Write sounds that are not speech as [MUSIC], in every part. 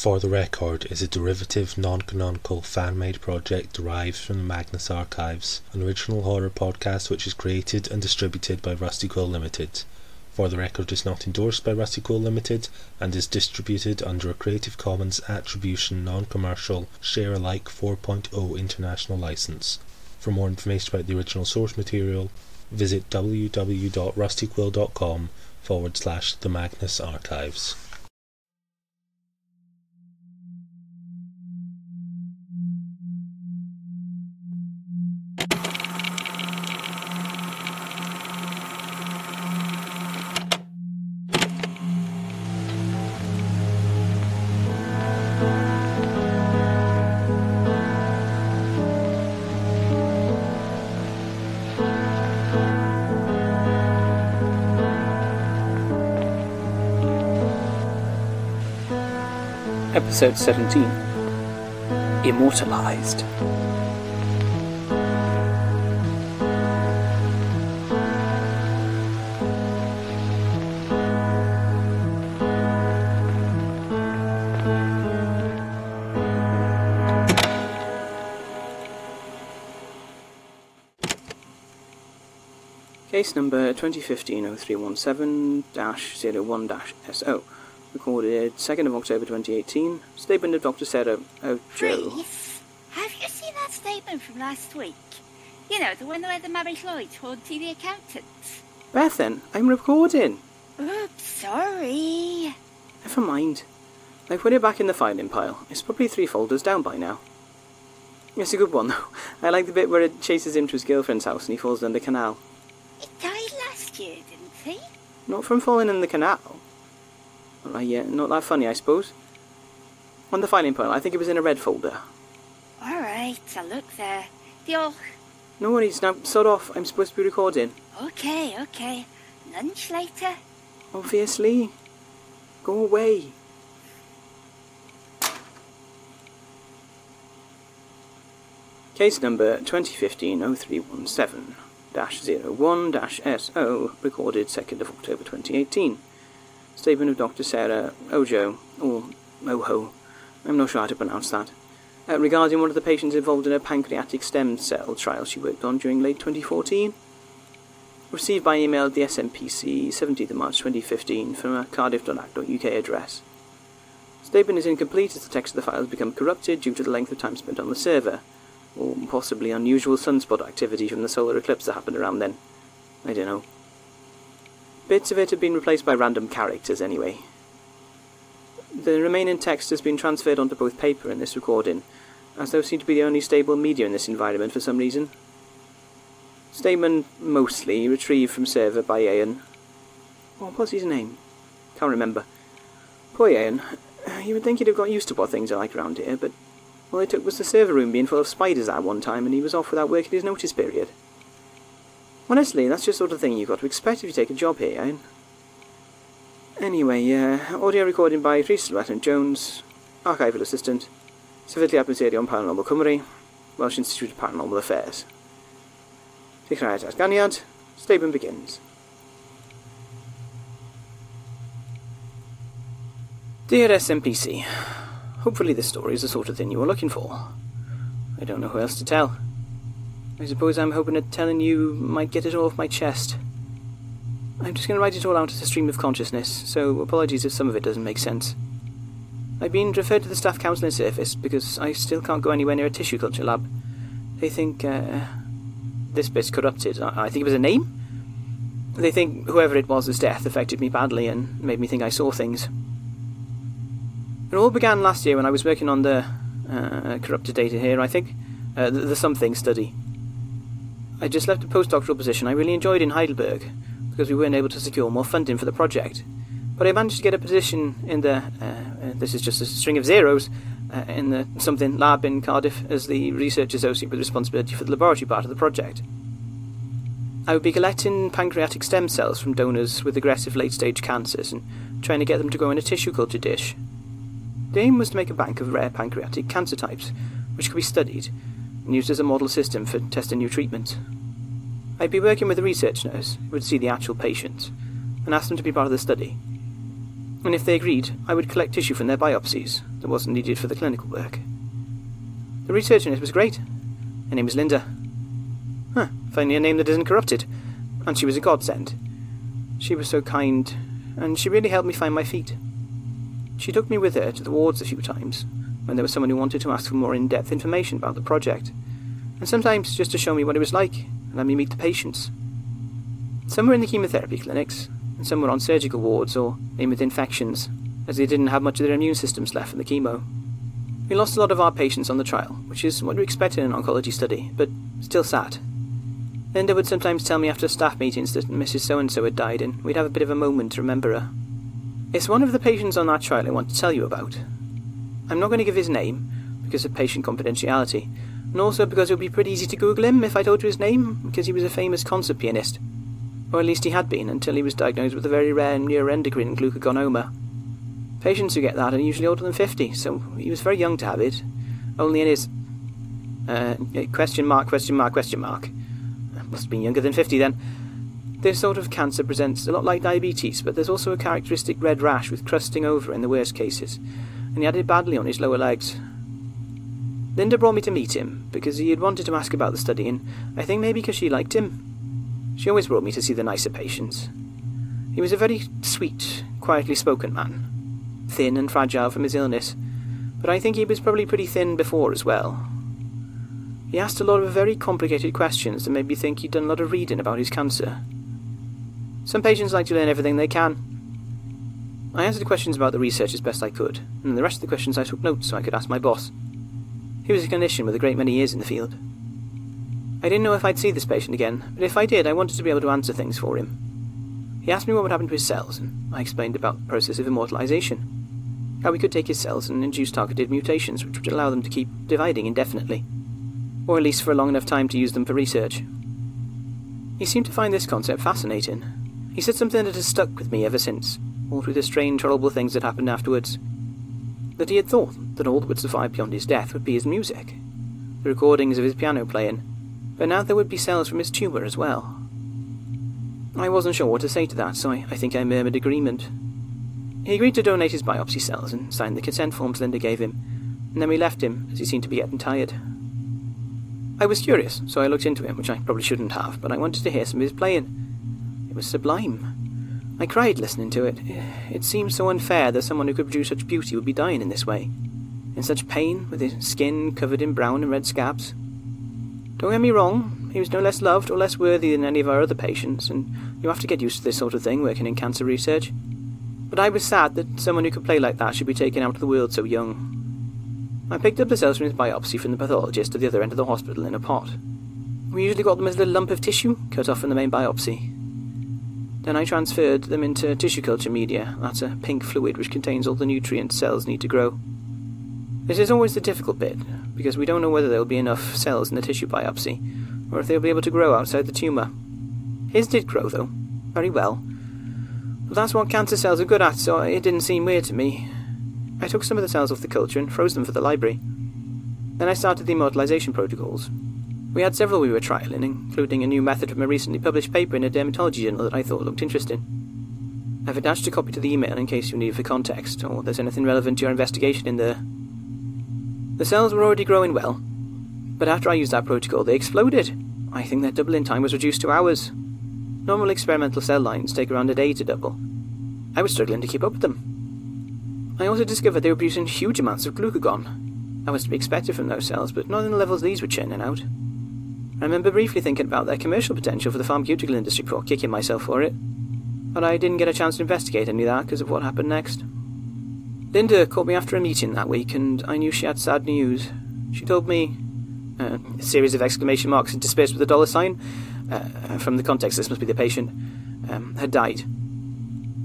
For the Record is a derivative, non-canonical, fan-made project derived from the Magnus Archives, an original horror podcast which is created and distributed by Rusty Quill Limited. For the Record is not endorsed by Rusty Quill Limited and is distributed under a Creative Commons Attribution Non-Commercial Share Alike 4.0 International License. For more information about the original source material, visit www.rustyquill.com forward slash the Magnus Archives. Episode 17 Immortalized. Case number 2015-0317-01-SO. Recorded 2nd of October 2018. Statement of Dr. Sarah Ojo. Rhys, have you seen that statement from last week? You know, the one where the Mari Lwyd haunting the accountants. Bethan, I'm recording. Oops, sorry. Never mind. I put it back in the filing pile. It's probably three folders down by now. It's a good one, though. [LAUGHS] I like the bit where it chases him to his girlfriend's house and he falls down the canal. He died last year, didn't he? Not from falling in the canal. Well, yeah, not that funny, I suppose. On the filing pile, I think it was in a red folder. All right, I'll look there. Diolch. No worries, now sod off. I'm supposed to be recording. Okay, okay. Lunch later. Obviously. Go away. Case number 2015-0317-01-SO, recorded 2nd of October 2018. Statement of Dr. Sarah Ojo, or Oho, I'm not sure how to pronounce that, uh, regarding one of the patients involved in a pancreatic stem cell trial she worked on during late 2014. Received by email at the SMPC 17th of March 2015 from a cardiff.ac.uk address. Statement is incomplete as the text of the file has become corrupted due to the length of time spent on the server, or possibly unusual sunspot activity from the solar eclipse that happened around then. I don't know. Bits of it have been replaced by random characters anyway. The remaining text has been transferred onto both paper and this recording, as those seem to be the only stable media in this environment for some reason. Statement mostly retrieved from server by Ian. What was his name? Can't remember. Poor Ian. You would think he'd have got used to what things are like around here, but all it took was the server room being full of spiders at one time and he was off without working his notice period. Honestly, that's just sort of thing you've got to expect if you take a job here, Ian. Anyway, uh, audio recording by Rhys Llewellyn Jones, archival assistant, Sefydliad Materion Paranormal Cymru, Welsh Institute of Paranormal Affairs. Dechrau datganiad, statement begins. Dear SMPC, hopefully this story is the sort of thing you were looking for. I don't know who else to tell. I suppose I'm hoping that telling you might get it all off my chest. I'm just going to write it all out as a stream of consciousness, so apologies if some of it doesn't make sense. I've been referred to the staff counselling service because I still can't go anywhere near a tissue culture lab. They think, uh, this bit's corrupted. I, think it was a name? They think whoever it was' death affected me badly and made me think I saw things. It all began last year when I was working on the uh, corrupted data here, I think. Uh, the, the something study. I just left a postdoctoral position I really enjoyed in Heidelberg because we weren't able to secure more funding for the project. But I managed to get a position in the, uh, uh, this is just a string of zeros, uh, in the something lab in Cardiff as the research associate with responsibility for the laboratory part of the project. I would be collecting pancreatic stem cells from donors with aggressive late stage cancers and trying to get them to grow in a tissue culture dish. The aim was to make a bank of rare pancreatic cancer types, which could be studied and used as a model system for testing new treatments. I'd be working with a research nurse who would see the actual patients and ask them to be part of the study. and if they agreed, I would collect tissue from their biopsies that wasn't needed for the clinical work. The research nurse was great. Her name was Linda. Huh, finally a name that isn't corrupted. And she was a godsend. She was so kind, and she really helped me find my feet. She took me with her to the wards a few times, when there was someone who wanted to ask for more in depth information about the project, and sometimes just to show me what it was like and let me meet the patients. Some were in the chemotherapy clinics, and some were on surgical wards or in with infections, as they didn't have much of their immune systems left from the chemo. We lost a lot of our patients on the trial, which is what we expect in an oncology study, but still sad. Linda would sometimes tell me after staff meetings that Mrs. So and so had died, and we'd have a bit of a moment to remember her. It's one of the patients on that trial I want to tell you about. I'm not going to give his name, because of patient confidentiality, and also because it would be pretty easy to Google him if I told you his name, because he was a famous concert pianist. Or at least he had been until he was diagnosed with a very rare neuroendocrine glucagonoma. Patients who get that are usually older than 50, so he was very young to have it. Only in his. Uh, question mark, question mark, question mark. Must have been younger than 50 then. This sort of cancer presents a lot like diabetes, but there's also a characteristic red rash with crusting over in the worst cases, and he had it badly on his lower legs. Linda brought me to meet him because he had wanted to ask about the study, and I think maybe because she liked him. She always brought me to see the nicer patients. He was a very sweet, quietly spoken man, thin and fragile from his illness, but I think he was probably pretty thin before as well. He asked a lot of very complicated questions that made me think he'd done a lot of reading about his cancer. Some patients like to learn everything they can. I answered questions about the research as best I could, and the rest of the questions I took notes so I could ask my boss. He was a clinician with a great many years in the field. I didn't know if I'd see this patient again, but if I did, I wanted to be able to answer things for him. He asked me what would happen to his cells, and I explained about the process of immortalization. How we could take his cells and induce targeted mutations which would allow them to keep dividing indefinitely, or at least for a long enough time to use them for research. He seemed to find this concept fascinating. He said something that has stuck with me ever since, all through the strange, horrible things that happened afterwards. That he had thought that all that would survive beyond his death would be his music, the recordings of his piano playing, but now there would be cells from his tumour as well. I wasn't sure what to say to that, so I, I think I murmured agreement. He agreed to donate his biopsy cells and signed the consent forms Linda gave him, and then we left him as he seemed to be getting tired. I was curious, so I looked into him, which I probably shouldn't have, but I wanted to hear some of his playing. It was sublime. I cried listening to it. It seemed so unfair that someone who could produce such beauty would be dying in this way, in such pain, with his skin covered in brown and red scabs. Don't get me wrong, he was no less loved or less worthy than any of our other patients, and you have to get used to this sort of thing working in cancer research. But I was sad that someone who could play like that should be taken out of the world so young. I picked up the cells from his biopsy from the pathologist at the other end of the hospital in a pot. We usually got them as a little lump of tissue cut off from the main biopsy. Then I transferred them into tissue culture media, that's a pink fluid which contains all the nutrients cells need to grow. This is always the difficult bit, because we don't know whether there will be enough cells in the tissue biopsy, or if they'll be able to grow outside the tumour. His did grow, though, very well. But that's what cancer cells are good at, so it didn't seem weird to me. I took some of the cells off the culture and froze them for the library. Then I started the immortalization protocols. We had several we were trialing, including a new method from a recently published paper in a dermatology journal that I thought looked interesting. I've attached a copy to the email in case you need it for context, or there's anything relevant to your investigation in there. The cells were already growing well, but after I used that protocol, they exploded. I think their doubling time was reduced to hours. Normal experimental cell lines take around a day to double. I was struggling to keep up with them. I also discovered they were producing huge amounts of glucagon. That was to be expected from those cells, but not in the levels these were churning out. I remember briefly thinking about their commercial potential for the pharmaceutical industry before kicking myself for it, but I didn't get a chance to investigate any of that because of what happened next. Linda caught me after a meeting that week, and I knew she had sad news. She told me, uh, a series of exclamation marks interspersed with a dollar sign, uh, from the context this must be the patient, um, had died.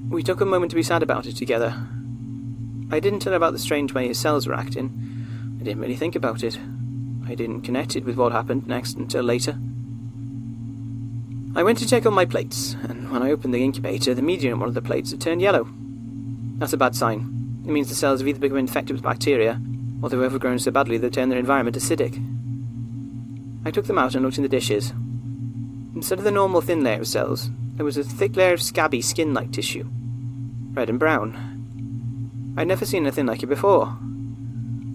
We took a moment to be sad about it together. I didn't tell her about the strange way his cells were acting. I didn't really think about it. I didn't connect it with what happened next until later. I went to check on my plates, and when I opened the incubator, the media on one of the plates had turned yellow. That's a bad sign. It means the cells have either become infected with bacteria, or they've overgrown so badly they've turned their environment acidic. I took them out and looked in the dishes. Instead of the normal thin layer of cells, there was a thick layer of scabby skin like tissue, red and brown. I'd never seen anything like it before.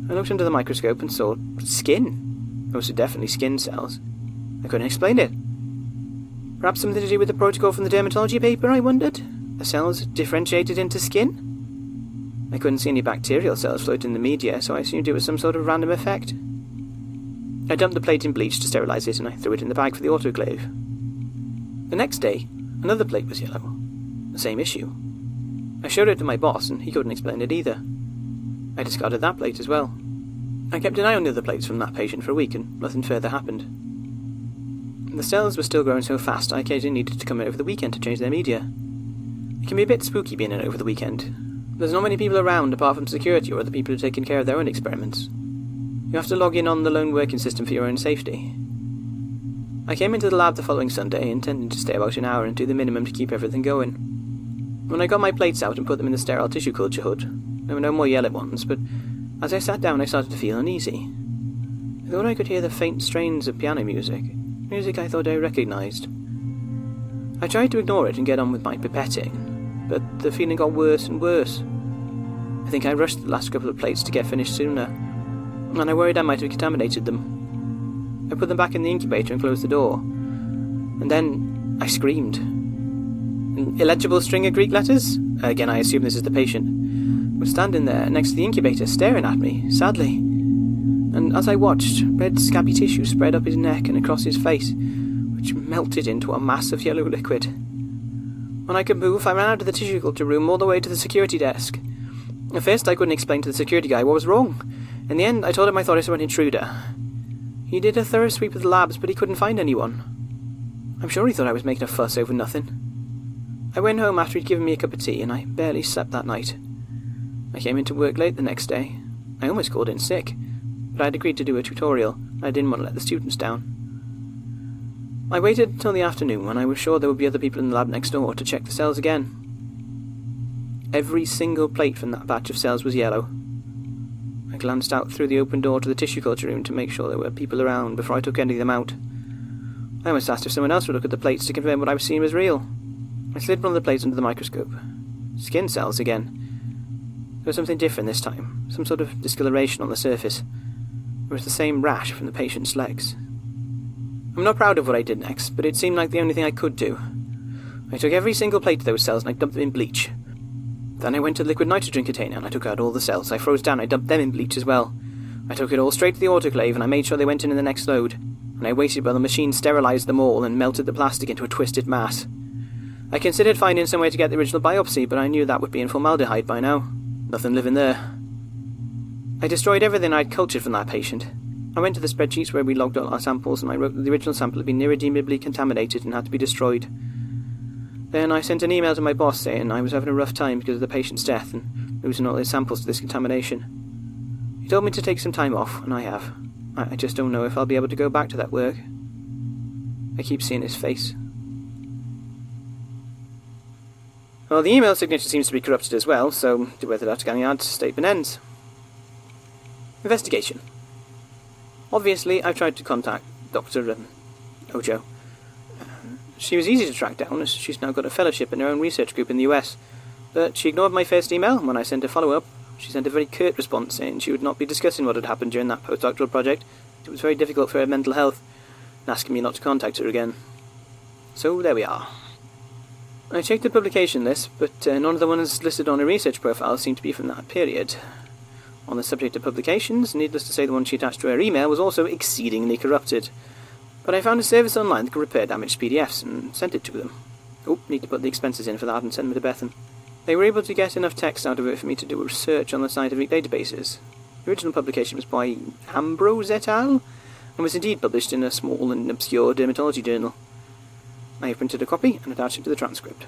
I looked under the microscope and saw skin. Most definitely skin cells. I couldn't explain it. Perhaps something to do with the protocol from the dermatology paper, I wondered? The cells differentiated into skin? I couldn't see any bacterial cells floating in the media, so I assumed it was some sort of random effect. I dumped the plate in bleach to sterilize it and I threw it in the bag for the autoclave. The next day, another plate was yellow. The same issue. I showed it to my boss and he couldn't explain it either. I discarded that plate as well. I kept an eye on the other plates from that patient for a week and nothing further happened. The cells were still growing so fast I occasionally needed to come in over the weekend to change their media. It can be a bit spooky being in over the weekend. There's not many people around apart from security or other people who are taking care of their own experiments. You have to log in on the lone working system for your own safety. I came into the lab the following Sunday, intending to stay about an hour and do the minimum to keep everything going. When I got my plates out and put them in the sterile tissue culture hood, there were no more yellow ones, but as I sat down I started to feel uneasy. I thought I could hear the faint strains of piano music, music I thought I recognised. I tried to ignore it and get on with my pipetting, but the feeling got worse and worse. I think I rushed the last couple of plates to get finished sooner and I worried I might have contaminated them. I put them back in the incubator and closed the door. And then I screamed. An illegible string of Greek letters? Again, I assume this is the patient. Was standing there next to the incubator, staring at me, sadly. And as I watched, red scabby tissue spread up his neck and across his face, which melted into a mass of yellow liquid. When I could move, I ran out of the tissue culture room all the way to the security desk. At first, I couldn't explain to the security guy what was wrong. In the end, I told him I thought I saw an intruder. He did a thorough sweep of the labs, but he couldn't find anyone. I'm sure he thought I was making a fuss over nothing. I went home after he'd given me a cup of tea, and I barely slept that night. I came into work late the next day. I almost called in sick, but I'd agreed to do a tutorial, and I didn't want to let the students down. I waited till the afternoon when I was sure there would be other people in the lab next door to check the cells again. Every single plate from that batch of cells was yellow, I glanced out through the open door to the tissue culture room to make sure there were people around before I took any of them out. I almost asked if someone else would look at the plates to confirm what I was seeing was real. I slid one of the plates under the microscope. Skin cells again. Was something different this time, some sort of discoloration on the surface. It was the same rash from the patient's legs. I'm not proud of what I did next, but it seemed like the only thing I could do. I took every single plate of those cells and I dumped them in bleach. Then I went to the liquid nitrogen container and I took out all the cells. I froze down, I dumped them in bleach as well. I took it all straight to the autoclave and I made sure they went in in the next load. And I waited while the machine sterilized them all and melted the plastic into a twisted mass. I considered finding some way to get the original biopsy, but I knew that would be in formaldehyde by now. Nothing living there. I destroyed everything I'd cultured from that patient. I went to the spreadsheets where we logged all our samples and I wrote that the original sample had been irredeemably contaminated and had to be destroyed. Then I sent an email to my boss saying I was having a rough time because of the patient's death and losing all his samples to this contamination. He told me to take some time off, and I have. I just don't know if I'll be able to go back to that work. I keep seeing his face. Well, the email signature seems to be corrupted as well, so to diwedd datganiad statement ends. Investigation. Obviously, I've tried to contact Dr. Um, Ojo. She was easy to track down, as she's now got a fellowship in her own research group in the US. But she ignored my first email, and when I sent a follow up, she sent a very curt response saying she would not be discussing what had happened during that postdoctoral project. It was very difficult for her mental health, and asking me not to contact her again. So there we are. I checked the publication list, but uh, none of the ones listed on her research profile seemed to be from that period. On the subject of publications, needless to say, the one she attached to her email was also exceedingly corrupted. But I found a service online that could repair damaged PDFs and sent it to them. Oh, need to put the expenses in for that and send them to Bethan. They were able to get enough text out of it for me to do a research on the scientific databases. The original publication was by Ambrose et al. and was indeed published in a small and obscure dermatology journal. I have printed a copy and attached it to the transcript.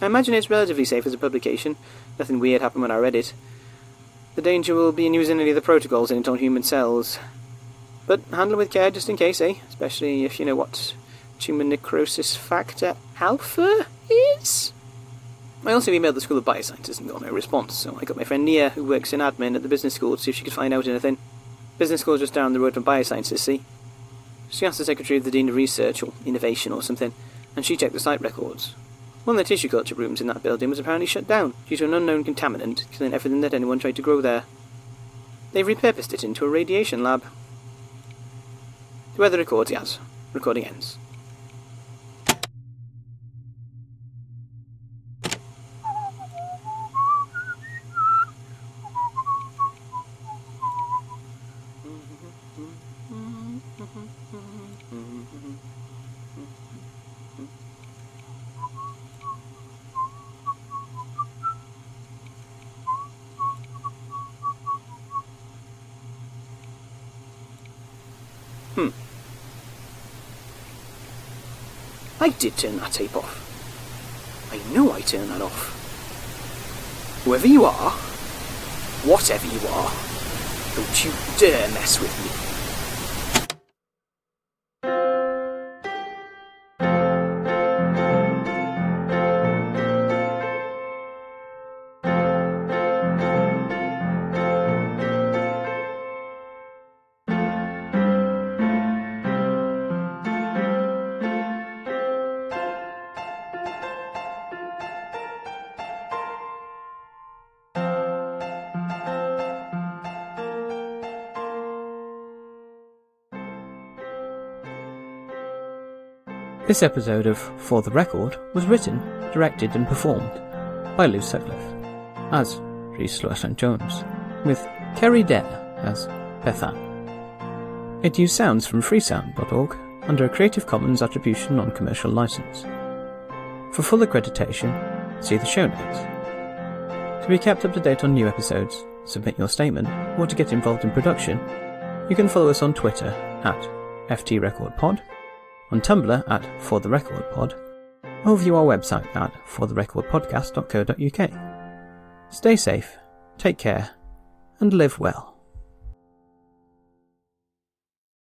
I imagine it's relatively safe as a publication. Nothing weird happened when I read it. The danger will be in using any of the protocols in it on human cells. But handle with care just in case, eh? Especially if you know what tumor necrosis factor alpha is? I also emailed the School of Biosciences and got no response, so I got my friend Nia, who works in admin at the business school, to see if she could find out anything. Business school just down the road from Biosciences, see? She asked the secretary of the Dean of Research, or Innovation, or something, and she checked the site records. One of the tissue culture rooms in that building was apparently shut down due to an unknown contaminant killing everything that anyone tried to grow there. They've repurposed it into a radiation lab. The weather records, yes. Recording ends. Hmm. I did turn that tape off. I know I turned that off. Whoever you are, whatever you are, don't you dare mess with me. This episode of For the Record was written, directed, and performed by Lou Sutcliffe as Rhys Llewellyn Jones, with Ceri Dare as Bethan. It used sounds from freesound.org under a Creative Commons Attribution Non Commercial License. For full accreditation, see the show notes. To be kept up to date on new episodes, submit your statement, or to get involved in production, you can follow us on Twitter at FTRecordPod on Tumblr at For the Record Pod, or view our website at fortherecordpodcast.co.uk. Stay safe, take care, and live well.